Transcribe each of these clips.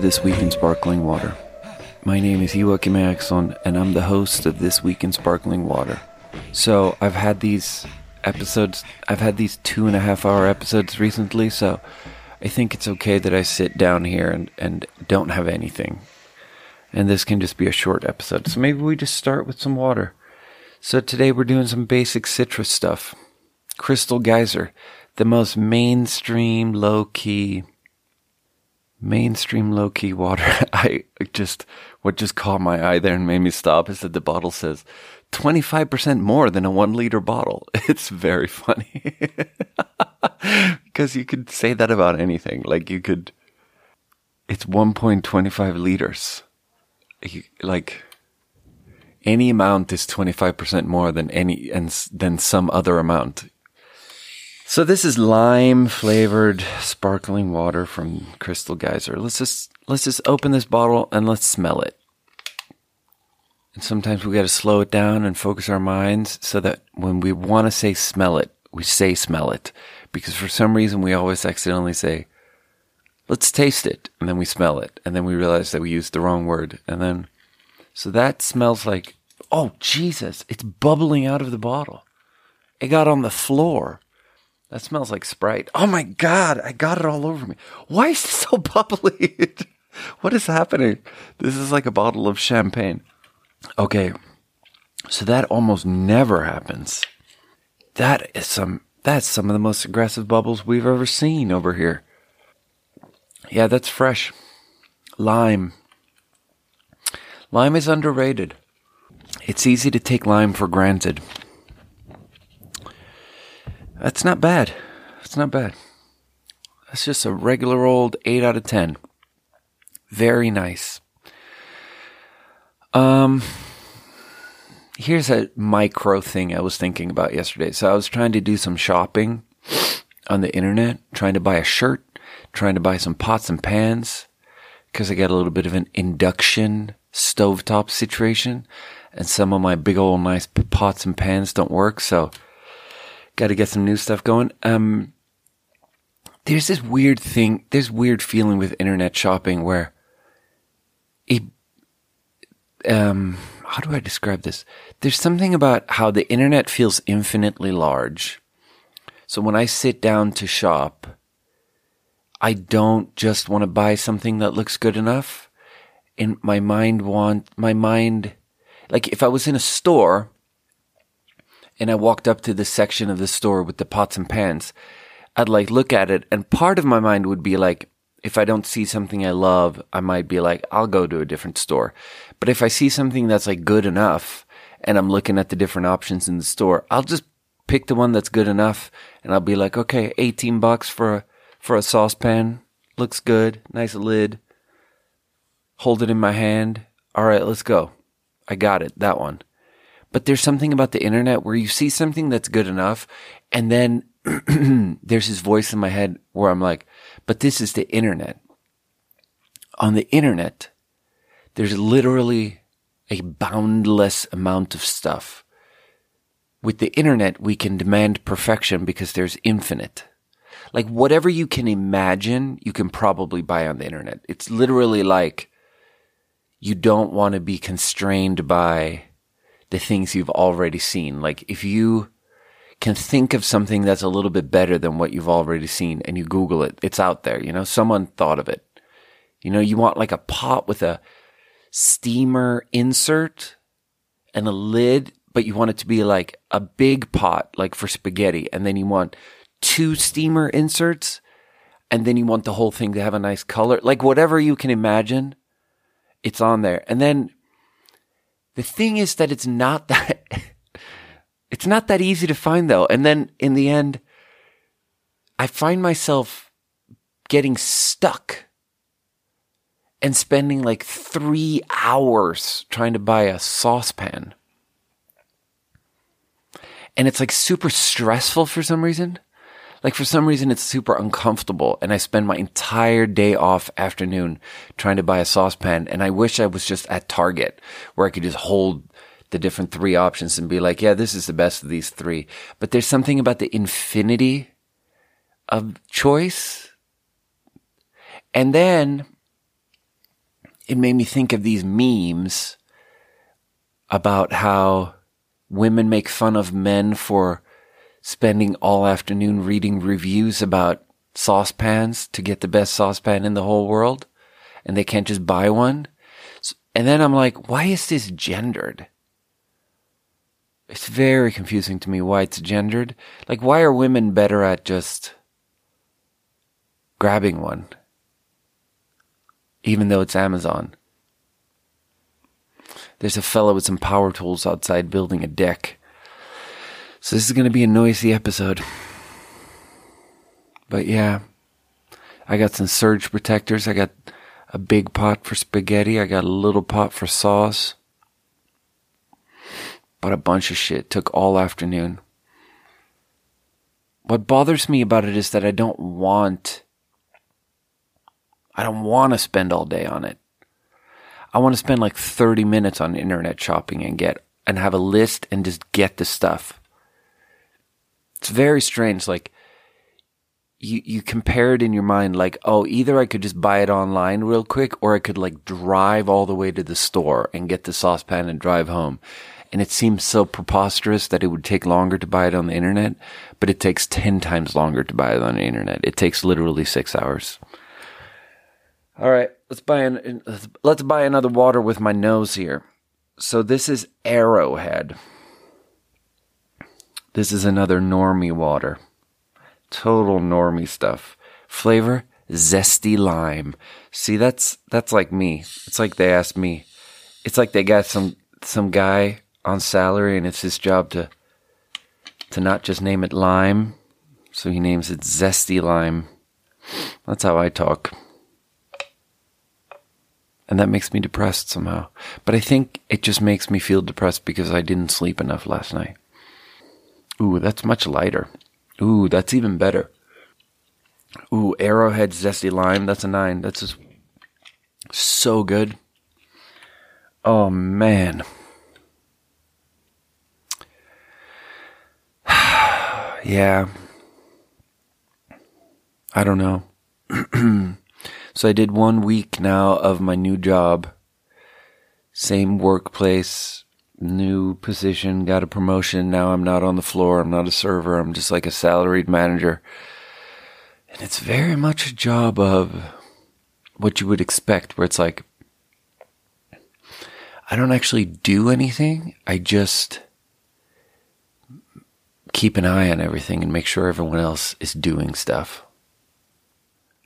This Week in Sparkling Water. My name is Joakim Eriksson, and I'm the host of This Week in Sparkling Water. So, I've had these episodes, I've had these two and a half hour episodes recently, so I think it's okay that I sit down here and, and don't have anything. And this can just be a short episode. So, maybe we just start with some water. So, today we're doing some basic citrus stuff. Crystal Geyser, the most mainstream, low key, mainstream low key water. I just, what just caught my eye there and made me stop is that the bottle says 25% more than a one liter bottle. It's very funny. because you could say that about anything. Like you could, it's 1.25 liters. You, like, any amount is 25% more than any, and than some other amount. So this is lime flavored sparkling water from Crystal Geyser. Let's just let's just open this bottle and let's smell it. And sometimes we got to slow it down and focus our minds so that when we want to say smell it, we say smell it because for some reason we always accidentally say let's taste it and then we smell it and then we realize that we used the wrong word and then so that smells like oh Jesus, it's bubbling out of the bottle. It got on the floor. That smells like Sprite. Oh my God, I got it all over me. Why is it so bubbly? what is happening? This is like a bottle of champagne. Okay, so that almost never happens. That is some, that's some of the most aggressive bubbles we've ever seen over here. Yeah, that's fresh. Lime. Lime is underrated. It's easy to take lime for granted. That's not bad. That's not bad. That's just a regular old 8 out of 10. Very nice. Um, here's a micro thing I was thinking about yesterday. So I was trying to do some shopping on the internet, trying to buy a shirt, trying to buy some pots and pans, because I got a little bit of an induction stovetop situation, and some of my big old nice pots and pans don't work. So got to get some new stuff going. Um, there's this weird thing, there's weird feeling with internet shopping where it, um, how do I describe this? There's something about how the internet feels infinitely large. So when I sit down to shop, I don't just want to buy something that looks good enough. And my mind want, my mind, like if I was in a store and I walked up to the section of the store with the pots and pans, I'd like look at it and part of my mind would be like, if I don't see something I love, I might be like, I'll go to a different store. But if I see something that's like good enough and I'm looking at the different options in the store, I'll just pick the one that's good enough and I'll be like, okay, 18 bucks for a, for a saucepan. Looks good. Nice lid. Hold it in my hand. All right, let's go. I got it. That one. But there's something about the internet where you see something that's good enough and then there's this voice in my head where I'm like, but this is the internet. On the internet, there's literally a boundless amount of stuff. With the internet, we can demand perfection because there's infinite. Like whatever you can imagine, you can probably buy on the internet. It's literally like you don't want to be constrained by the things you've already seen. Like if you can think of something that's a little bit better than what you've already seen and you Google it, it's out there. You know, someone thought of it. You know, you want like a pot with a steamer insert and a lid, but you want it to be like a big pot, like for spaghetti. And then you want two steamer inserts and then you want the whole thing to have a nice color. Like whatever you can imagine, it's on there. And then the thing is that it's not that, it's not that easy to find though. And then in the end, I find myself getting stuck and spending like three hours trying to buy a saucepan. And it's like super stressful for some reason. Like for some reason, it's super uncomfortable. And I spend my entire day off afternoon trying to buy a saucepan. And I wish I was just at Target where I could just hold the different three options and be like, yeah, this is the best of these three. But there's something about the infinity of choice. And then it made me think of these memes about how women make fun of men for spending all afternoon reading reviews about saucepans to get the best saucepan in the whole world and they can't just buy one. And then I'm like, why is this gendered? It's very confusing to me why it's gendered. Like, why are women better at just grabbing one? Even though it's Amazon. There's a fellow with some power tools outside building a deck. So this is going to be a noisy episode. But yeah, I got some surge protectors. I got a big pot for spaghetti. I got a little pot for sauce. Bought a bunch of shit. Took all afternoon. What bothers me about it is that I don't want. I don't want to spend all day on it. I want to spend like 30 minutes on internet shopping and get and have a list and just get the stuff. It's very strange. Like you you compare it in your mind like oh either I could just buy it online real quick or I could like drive all the way to the store and get the saucepan and drive home. And it seems so preposterous that it would take longer to buy it on the internet, but it takes 10 times longer to buy it on the internet. It takes literally 6 hours. All right, let's buy an let's buy another water with my nose here. So this is Arrowhead. This is another normie water. Total normie stuff. Flavor zesty lime. See, that's that's like me. It's like they asked me. It's like they got some some guy on salary and it's his job to to not just name it lime, so he names it zesty lime. That's how I talk. And that makes me depressed somehow. But I think it just makes me feel depressed because I didn't sleep enough last night. Ooh, that's much lighter. Ooh, that's even better. Ooh, Arrowhead Zesty Lime. That's a nine. That's just so good. Oh, man. yeah. I don't know. so I did one week now of my new job. Same workplace, new position, got a promotion. Now I'm not on the floor. I'm not a server. I'm just like a salaried manager. And it's very much a job of what you would expect, where it's like, I don't actually do anything. I just keep an eye on everything and make sure everyone else is doing stuff.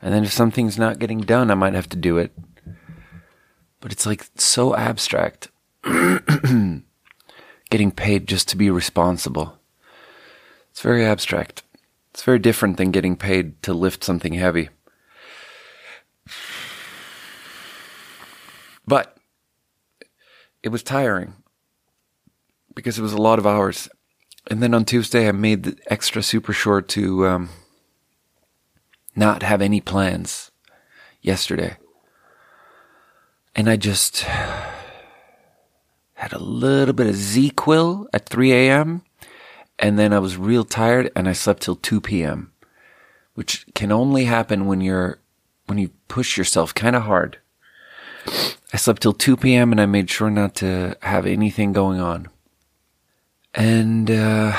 And then if something's not getting done, I might have to do it. But it's like so abstract. getting paid just to be responsible. It's very abstract. It's very different than getting paid to lift something heavy. But it was tiring because it was a lot of hours. And then on Tuesday, I made the extra super short to um, not have any plans yesterday. And I just had a little bit of ZzzQuil at 3 a.m. And then I was real tired and I slept till 2 p.m., which can only happen when you're, when you push yourself kind of hard. I slept till 2 p.m. and I made sure not to have anything going on. And, uh,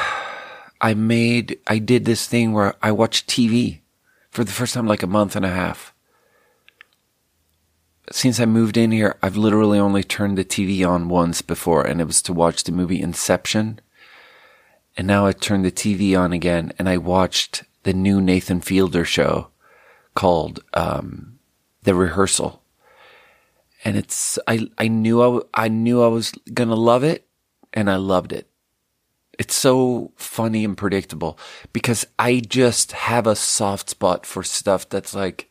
I made, I did this thing where I watched TV for the first time like a month and a half since I moved in here, I've literally only turned the TV on once before, and it was to watch the movie Inception. And now I turned the TV on again, and I watched the new Nathan Fielder show called um, The Rehearsal. And it's I I knew I, I knew I was gonna love it, and I loved it. It's so funny and predictable because I just have a soft spot for stuff that's like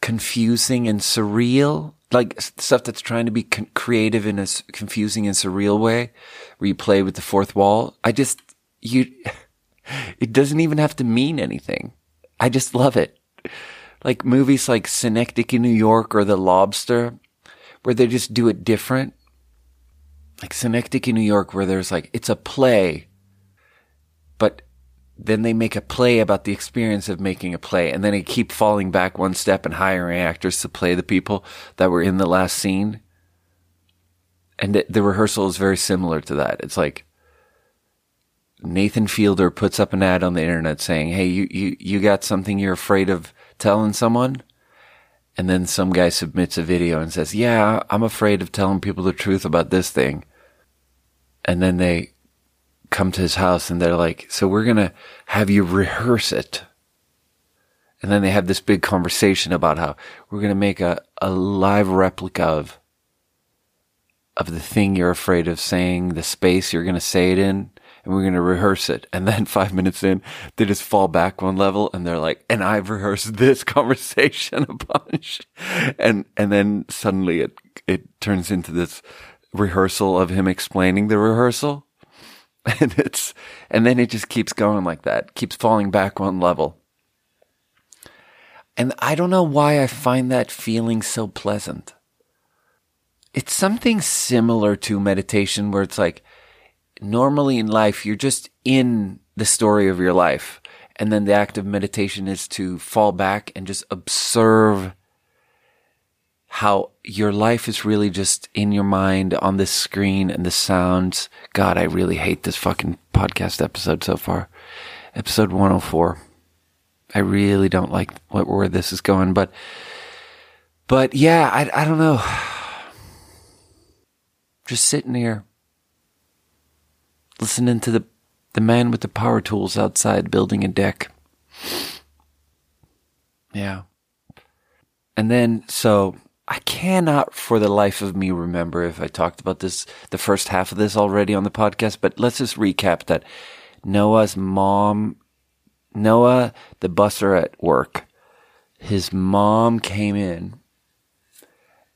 confusing and surreal, like stuff that's trying to be con- creative in a confusing and surreal way, where you play with the fourth wall. I just, you, it doesn't even have to mean anything. I just love it. Like movies like Synecdoche in New York or The Lobster, where they just do it different. Like Synecdoche in New York, where there's like, it's a play, but then they make a play about the experience of making a play, and then they keep falling back one step and hiring actors to play the people that were in the last scene. And the, the rehearsal is very similar to that. It's like Nathan Fielder puts up an ad on the internet saying, "Hey, you you you got something you're afraid of telling someone?" And then some guy submits a video and says, "Yeah, I'm afraid of telling people the truth about this thing." And then they come to his house and they're like, "So we're going to have you rehearse it." And then they have this big conversation about how we're going to make a, a live replica of of the thing you're afraid of saying, the space you're going to say it in and we're going to rehearse it. And then five minutes in, they just fall back one level and they're like, and I've rehearsed this conversation a bunch. And, and then suddenly it, it turns into this rehearsal of him explaining the rehearsal. And it's, and then it just keeps going like that, keeps falling back one level. And I don't know why I find that feeling so pleasant. It's something similar to meditation where it's like, normally in life, you're just in the story of your life. And then the act of meditation is to fall back and just observe how your life is really just in your mind on this screen and the sounds. God, I really hate this fucking podcast episode so far. Episode 104. I really don't like what, where this is going, but, but yeah, I, I don't know. Just sitting here listening to the, the man with the power tools outside building a deck. Yeah. And then, so I cannot for the life of me remember if I talked about this, the first half of this already on the podcast, but let's just recap that Noah's mom, Noah, the busser at work, his mom came in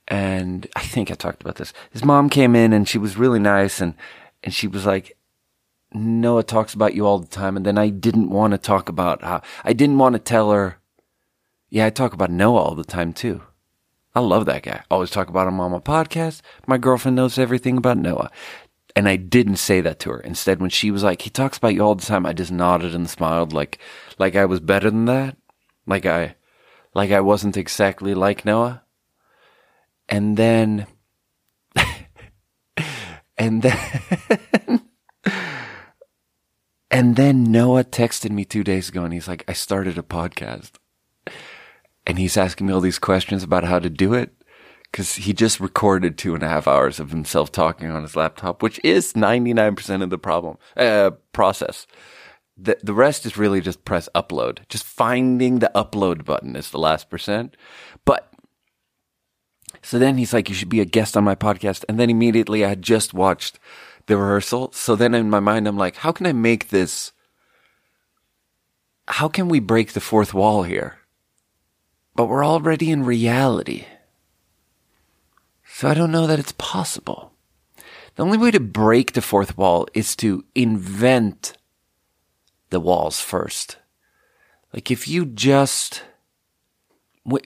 and I think I talked about this. His mom came in and she was really nice and, and she was like, Noah talks about you all the time. And then I didn't want to talk about how I didn't want to tell her. Yeah, I talk about Noah all the time too. I love that guy. Always talk about him on my podcast. My girlfriend knows everything about Noah. And I didn't say that to her. Instead, when she was like, he talks about you all the time, I just nodded and smiled like, like I was better than that. Like I, like I wasn't exactly like Noah. And then, and then, and then Noah texted me two days ago and he's like, I started a podcast. And he's asking me all these questions about how to do it. Cause he just recorded two and a half hours of himself talking on his laptop, which is 99% of the problem, uh, process. The, the rest is really just press upload. Just finding the upload button is the last percent. But so then he's like, you should be a guest on my podcast. And then immediately I had just watched the rehearsal. So then in my mind, I'm like, how can I make this? How can we break the fourth wall here? But we're already in reality. So I don't know that it's possible. The only way to break the fourth wall is to invent the walls first. Like if you just,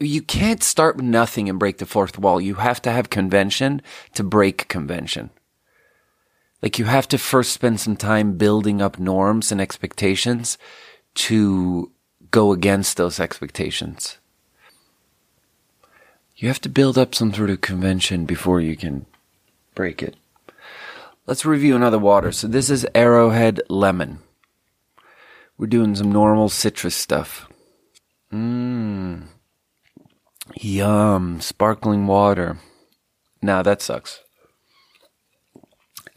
you can't start with nothing and break the fourth wall. You have to have convention to break convention. Like you have to first spend some time building up norms and expectations to go against those expectations. You have to build up some sort of convention before you can break it. Let's review another water. So this is Arrowhead Lemon. We're doing some normal citrus stuff. Mmm. Yum. Sparkling water. Now that sucks.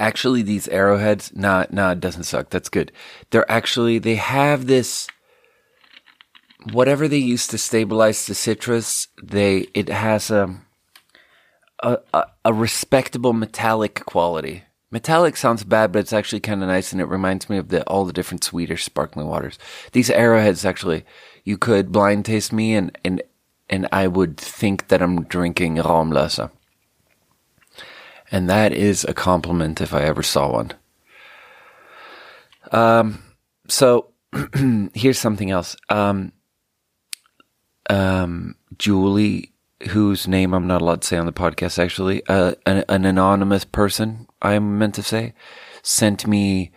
Actually, these arrowheads, nah, nah, it doesn't suck. That's good. They're actually, they have this, whatever they use to stabilize the citrus, they, it has a, a, a respectable metallic quality. Metallic sounds bad, but it's actually kind of nice and it reminds me of the, all the different Swedish sparkling waters. These arrowheads actually, you could blind taste me and, and, and I would think that I'm drinking Ramlösa. And that is a compliment if I ever saw one. Um, so here's something else. Um, um, Julie, whose name I'm not allowed to say on the podcast, actually, uh, an, an anonymous person, I'm meant to say, sent me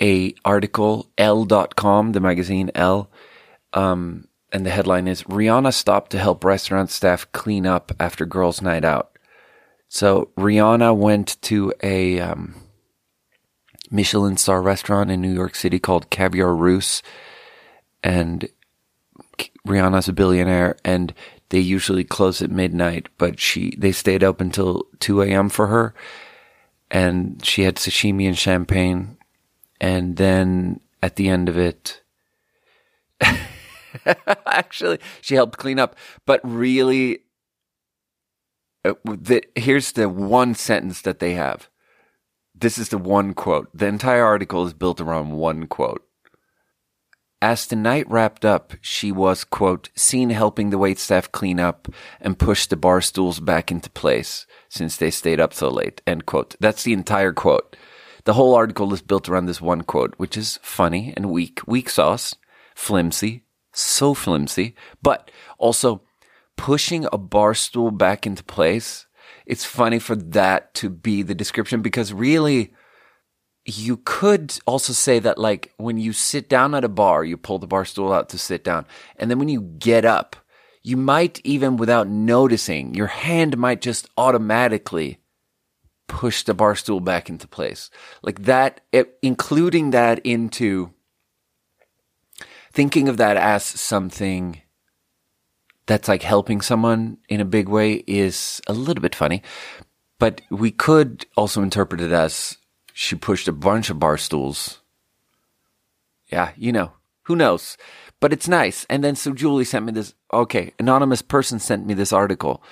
a article, Elle.com, the magazine Elle, um, and the headline is Rihanna stopped to help restaurant staff clean up after girls' night out. So Rihanna went to a um, Michelin star restaurant in New York City called Caviar Russe, and Rihanna's a billionaire, and they usually close at midnight, but she they stayed up until two a.m. for her, and she had sashimi and champagne, and then at the end of it. Actually, she helped clean up, but really, uh, the, here's the one sentence that they have. This is the one quote. The entire article is built around one quote. As the night wrapped up, she was, quote, seen helping the waitstaff clean up and push the bar stools back into place since they stayed up so late, end quote. That's the entire quote. The whole article is built around this one quote, which is funny and weak, weak sauce, flimsy, so flimsy, but also pushing a bar stool back into place. It's funny for that to be the description because really, you could also say that like when you sit down at a bar, you pull the bar stool out to sit down. And then when you get up, you might even without noticing, your hand might just automatically push the bar stool back into place. Like that, it, including that into thinking of that as something that's like helping someone in a big way is a little bit funny. But we could also interpret it as she pushed a bunch of bar stools. Yeah, you know, who knows? But it's nice. And then so Julie sent me this. Okay, anonymous person sent me this article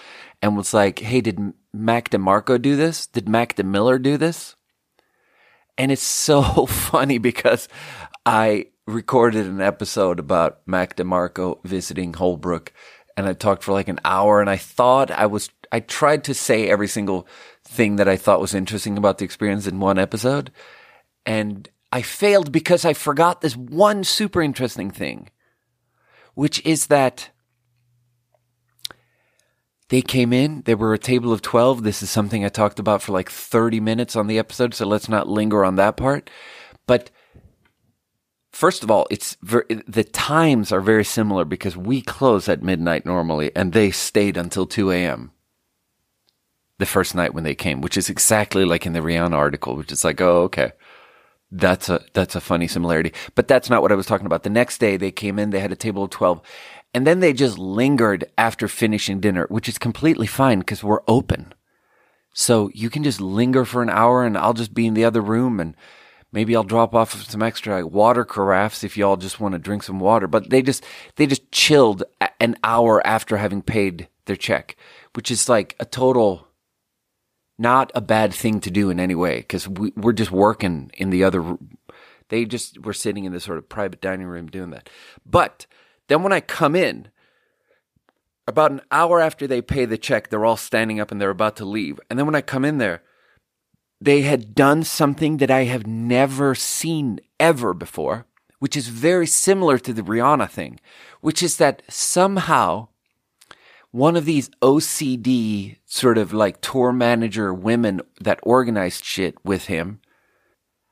and was like, "Hey, did Mac DeMarco do this? Did Mac DeMiller do this?" And it's so funny because I recorded an episode about Mac DeMarco visiting Holbrook and I talked for like an hour and I thought I was, I tried to say every single thing that I thought was interesting about the experience in one episode. And I failed because I forgot this one super interesting thing, which is that they came in, they were a table of 12. This is something I talked about for like 30 minutes on the episode. So let's not linger on that part. But First of all, it's ver- the times are very similar because we close at midnight normally, and they stayed until two a.m. The first night when they came, which is exactly like in the Rihanna article, which is like, oh, okay, that's a that's a funny similarity. But that's not what I was talking about. The next day they came in, they had a table of twelve, and then they just lingered after finishing dinner, which is completely fine because we're open. So you can just linger for an hour, and I'll just be in the other room and Maybe I'll drop off some extra water carafes if y'all just want to drink some water. But they just, they just chilled an hour after having paid their check, which is like a total, not a bad thing to do in any way because we, we're just working in the other. They just were sitting in this sort of private dining room doing that. But then when I come in, about an hour after they pay the check, they're all standing up and they're about to leave. And then when I come in there, they had done something that I have never seen ever before, which is very similar to the Rihanna thing, which is that somehow one of these OCD sort of like tour manager women that organized shit with him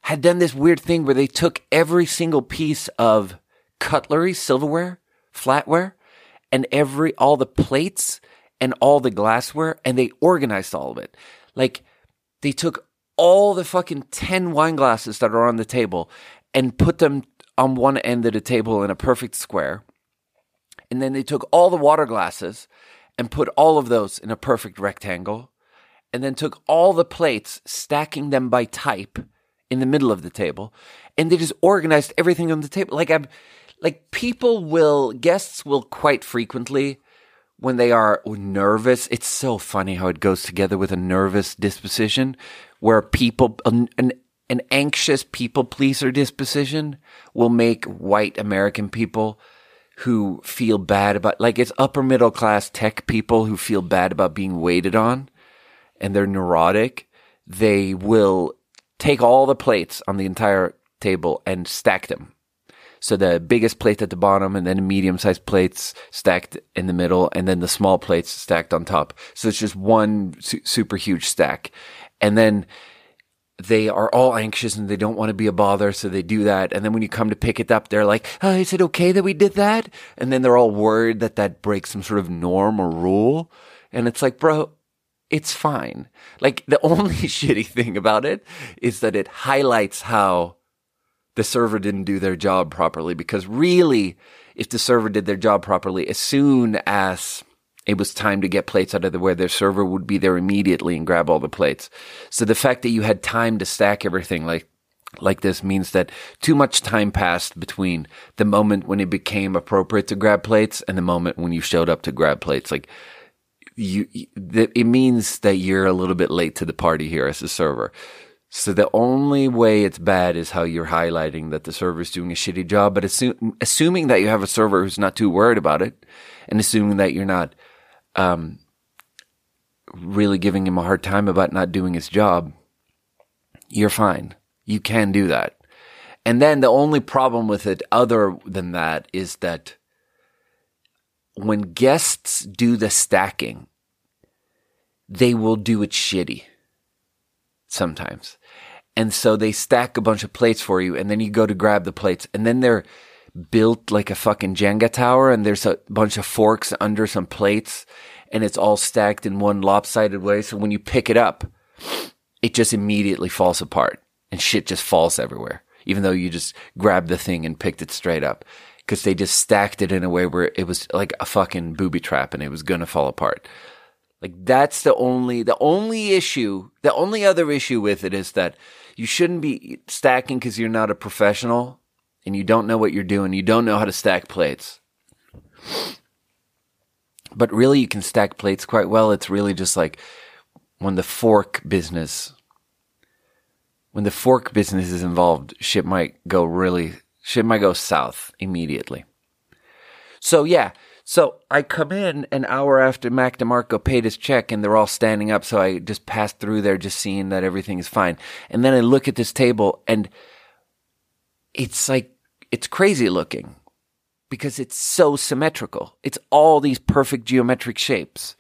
had done this weird thing where they took every single piece of cutlery, silverware, flatware, and every, all the plates and all the glassware and they organized all of it. Like they took all the fucking 10 wine glasses that are on the table and put them on one end of the table in a perfect square. And then they took all the water glasses and put all of those in a perfect rectangle. And then took all the plates, stacking them by type in the middle of the table. And they just organized everything on the table. Like I've, like people will, guests will quite frequently when they are nervous. It's so funny how it goes together with a nervous disposition where people, an, an, an anxious people pleaser disposition will make white American people who feel bad about, like it's upper middle class tech people who feel bad about being waited on and they're neurotic. They will take all the plates on the entire table and stack them. So the biggest plate at the bottom and then medium sized plates stacked in the middle and then the small plates stacked on top. So it's just one su- super huge stack. And then they are all anxious and they don't want to be a bother, so they do that. And then when you come to pick it up, they're like, oh, "Is it okay that we did that?" And then they're all worried that that breaks some sort of norm or rule. And it's like, bro, it's fine. Like the only shitty thing about it is that it highlights how the server didn't do their job properly. Because really, if the server did their job properly, as soon as it was time to get plates out of the way, their server would be there immediately and grab all the plates. So the fact that you had time to stack everything like like this means that too much time passed between the moment when it became appropriate to grab plates and the moment when you showed up to grab plates. Like you, it means that you're a little bit late to the party here as a server. So the only way it's bad is how you're highlighting that the server is doing a shitty job. But assume, assuming that you have a server who's not too worried about it, and assuming that you're not um, really giving him a hard time about not doing his job, you're fine. You can do that. And then the only problem with it, other than that, is that when guests do the stacking, they will do it shitty sometimes. And so they stack a bunch of plates for you, and then you go to grab the plates, and then they're built like a fucking Jenga tower, and there's a bunch of forks under some plates, and it's all stacked in one lopsided way. So when you pick it up, it just immediately falls apart, and shit just falls everywhere, even though you just grabbed the thing and picked it straight up because they just stacked it in a way where it was like a fucking booby trap and it was gonna fall apart. Like that's the only the only issue. The only other issue with it is that you shouldn't be stacking because you're not a professional and you don't know what you're doing. You don't know how to stack plates. But really, you can stack plates quite well. It's really just like when the fork business, when the fork business is involved, shit might go really shit might go south immediately. So yeah, so I come in an hour after Mac DeMarco paid his check and they're all standing up. So I just pass through there just seeing that everything is fine. And then I look at this table and it's like, it's crazy looking because it's so symmetrical. It's all these perfect geometric shapes.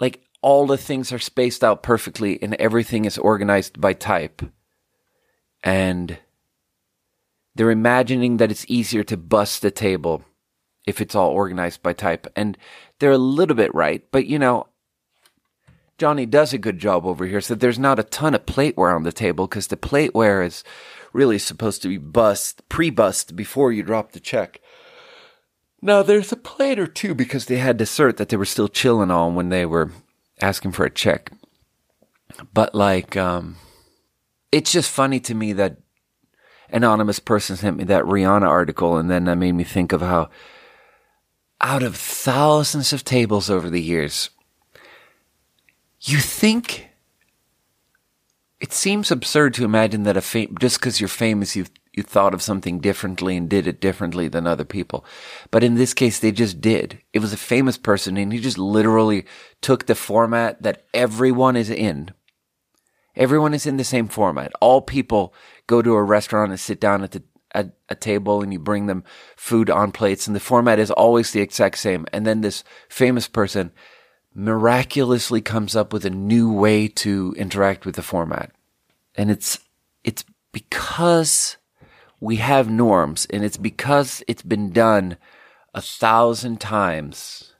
Like all the things are spaced out perfectly and everything is organized by type. And they're imagining that it's easier to bust the table if it's all organized by type. And they're a little bit right, but you know, Johnny does a good job over here. So there's not a ton of plateware on the table because the plateware is really supposed to be bust, pre-bust before you drop the check. Now there's a plate or two because they had dessert that they were still chilling on when they were asking for a check. But like, um, it's just funny to me that anonymous person sent me that Rihanna article, and then that made me think of how out of thousands of tables over the years, you think it seems absurd to imagine that a fam- just because you're famous, you you thought of something differently and did it differently than other people. But in this case, they just did. It was a famous person, and he just literally took the format that everyone is in. Everyone is in the same format. All people go to a restaurant and sit down at the at a table and you bring them food on plates and the format is always the exact same. And then this famous person miraculously comes up with a new way to interact with the format. And it's, it's because we have norms and it's because it's been done a thousand times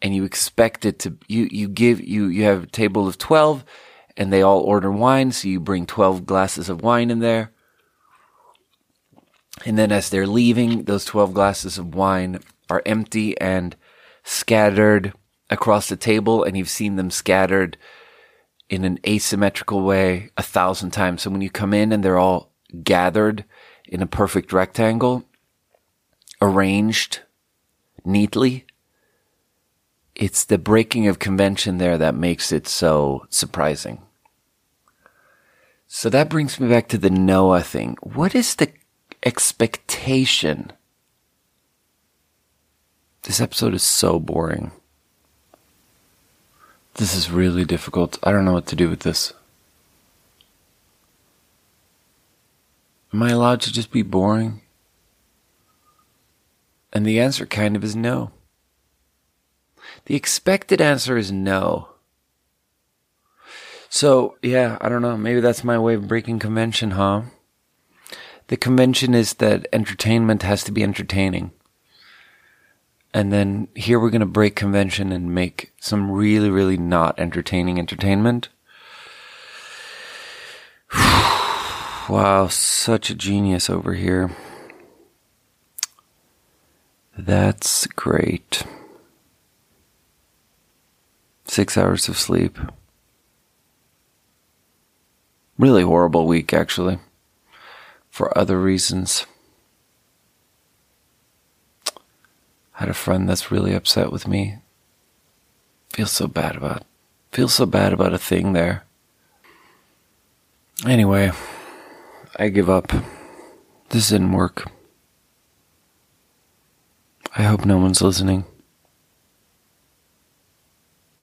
and you expect it to, you, you give, you, you have a table of 12 and they all order wine. So you bring 12 glasses of wine in there. And then as they're leaving, those 12 glasses of wine are empty and scattered across the table. And you've seen them scattered in an asymmetrical way a thousand times. So when you come in and they're all gathered in a perfect rectangle, arranged neatly, it's the breaking of convention there that makes it so surprising. So that brings me back to the Noah thing. What is the expectation? This episode is so boring. This is really difficult. I don't know what to do with this. Am I allowed to just be boring? And the answer kind of is no. The expected answer is no. So, yeah, I don't know. Maybe that's my way of breaking convention, huh? The convention is that entertainment has to be entertaining. And then here we're going to break convention and make some really, really not entertaining entertainment. wow, such a genius over here. That's great. Six hours of sleep. Really horrible week, actually, for other reasons. Had a friend that's really upset with me. Feel so bad about feel so bad about a thing there. Anyway, I give up. This didn't work. I hope no one's listening.